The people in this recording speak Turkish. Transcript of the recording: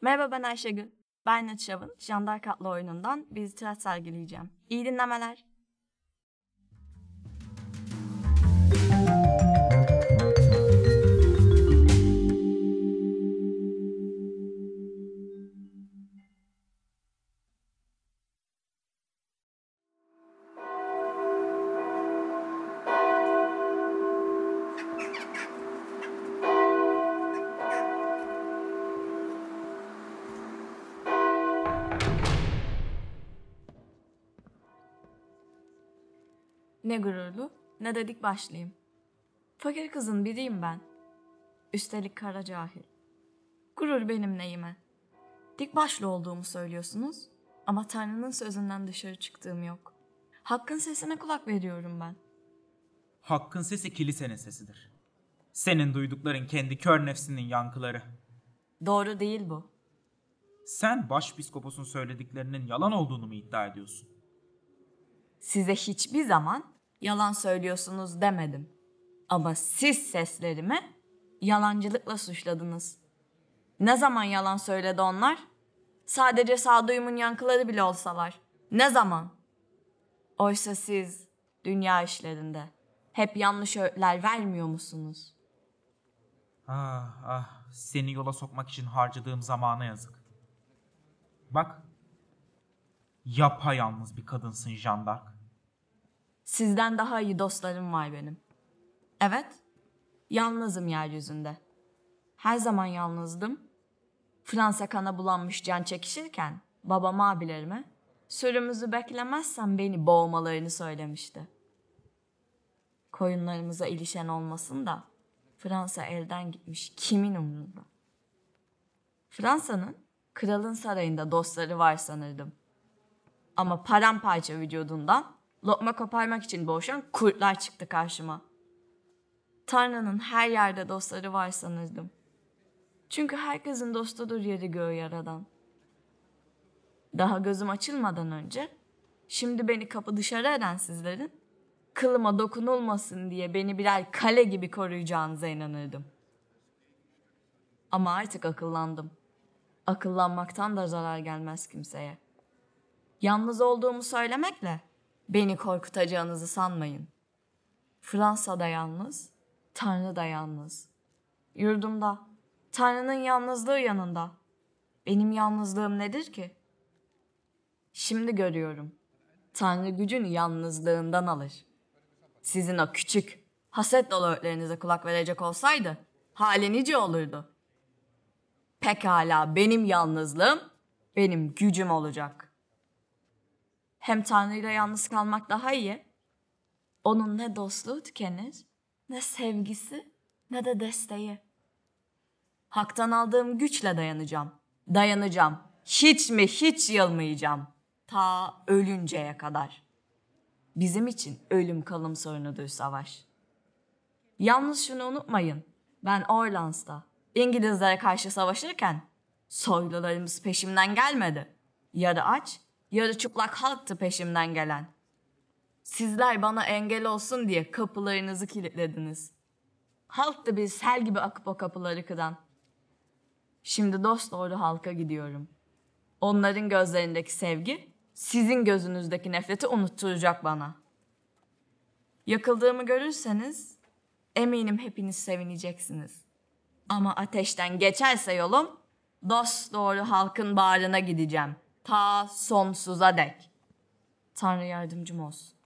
Merhaba ben Ayşegül. Bernard Shaw'ın Jandark adlı oyunundan bir itiraz sergileyeceğim. İyi dinlemeler. Ne gururlu ne de dik başlıyım. Fakir kızın biriyim ben. Üstelik kara cahil. Gurur benim neyime. Dik başlı olduğumu söylüyorsunuz ama Tanrı'nın sözünden dışarı çıktığım yok. Hakkın sesine kulak veriyorum ben. Hakkın sesi kilisenin sesidir. Senin duydukların kendi kör nefsinin yankıları. Doğru değil bu. Sen başpiskoposun söylediklerinin yalan olduğunu mu iddia ediyorsun? Size hiçbir zaman yalan söylüyorsunuz demedim. Ama siz seslerimi yalancılıkla suçladınız. Ne zaman yalan söyledi onlar? Sadece sağduyumun yankıları bile olsalar. Ne zaman? Oysa siz dünya işlerinde hep yanlış öğütler vermiyor musunuz? Ah ah seni yola sokmak için harcadığım zamana yazık. Bak yapayalnız bir kadınsın Jandark. Sizden daha iyi dostlarım var benim. Evet, yalnızım yeryüzünde. Her zaman yalnızdım. Fransa kana bulanmış can çekişirken babam abilerime sürümüzü beklemezsem beni boğmalarını söylemişti. Koyunlarımıza ilişen olmasın da Fransa elden gitmiş kimin umrunda? Fransa'nın kralın sarayında dostları var sanırdım. Ama paramparça vücudundan lokma koparmak için boğuşan kurtlar çıktı karşıma. Tanrı'nın her yerde dostları var sanırdım. Çünkü herkesin dostudur yeri göğü yaradan. Daha gözüm açılmadan önce, şimdi beni kapı dışarı eden sizlerin, kılıma dokunulmasın diye beni birer kale gibi koruyacağınıza inanırdım. Ama artık akıllandım. Akıllanmaktan da zarar gelmez kimseye. Yalnız olduğumu söylemekle beni korkutacağınızı sanmayın. Fransa'da yalnız, Tanrı da yalnız. Yurdumda, Tanrı'nın yalnızlığı yanında. Benim yalnızlığım nedir ki? Şimdi görüyorum. Tanrı gücünü yalnızlığından alır. Sizin o küçük, haset dolu öğütlerinize kulak verecek olsaydı, hali nice olurdu. Pekala benim yalnızlığım, benim gücüm olacak. Hem Tanrı'yla yalnız kalmak daha iyi. Onun ne dostluğu tükenir, ne sevgisi, ne de desteği. Hak'tan aldığım güçle dayanacağım. Dayanacağım. Hiç mi hiç yılmayacağım. Ta ölünceye kadar. Bizim için ölüm kalım sorunudur savaş. Yalnız şunu unutmayın. Ben Orlands'ta İngilizlere karşı savaşırken soylularımız peşimden gelmedi. Yarı aç, yarı çıplak halktı peşimden gelen. Sizler bana engel olsun diye kapılarınızı kilitlediniz. Halk da bir sel gibi akıp o kapıları kıran. Şimdi dost doğru halka gidiyorum. Onların gözlerindeki sevgi, sizin gözünüzdeki nefreti unutturacak bana. Yakıldığımı görürseniz, eminim hepiniz sevineceksiniz. Ama ateşten geçerse yolum, dost doğru halkın bağrına gideceğim. Ta sonsuza dek. Tanrı yardımcım olsun.